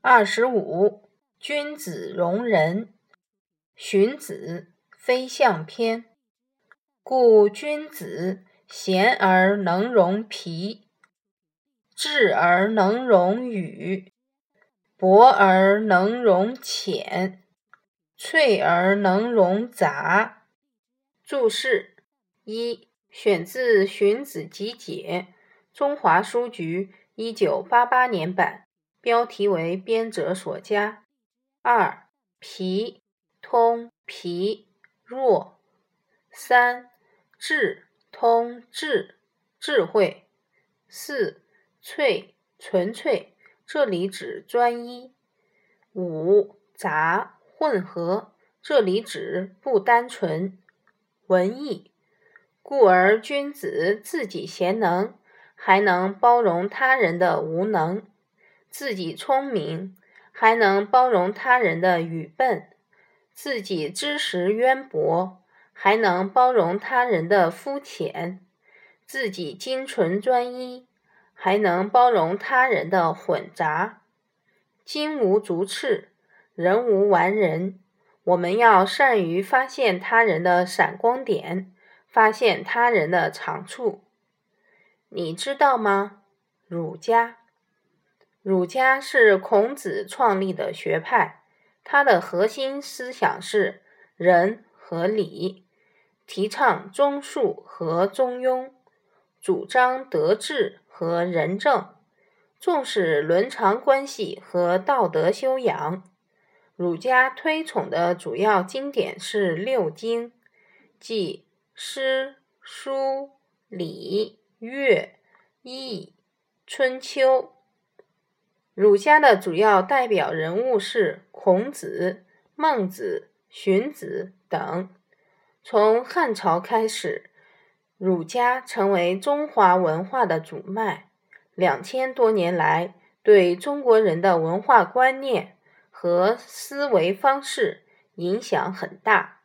二十五，君子容人。荀子《非相篇》：故君子贤而能容皮，智而能容羽，博而能容浅，脆而能容杂。注释一：选自《荀子集解》，中华书局一九八八年版。标题为编者所加。二皮通皮弱。三智通智智慧。四粹纯粹，这里指专一。五杂混合，这里指不单纯。文艺，故而君子自己贤能，还能包容他人的无能。自己聪明，还能包容他人的愚笨；自己知识渊博，还能包容他人的肤浅；自己精纯专一，还能包容他人的混杂。金无足赤，人无完人。我们要善于发现他人的闪光点，发现他人的长处。你知道吗？儒家。儒家是孔子创立的学派，它的核心思想是仁和礼，提倡忠恕和中庸，主张德治和仁政，重视伦常关系和道德修养。儒家推崇的主要经典是六经，即诗、书、礼、乐、易、春秋。儒家的主要代表人物是孔子、孟子、荀子等。从汉朝开始，儒家成为中华文化的主脉。两千多年来，对中国人的文化观念和思维方式影响很大。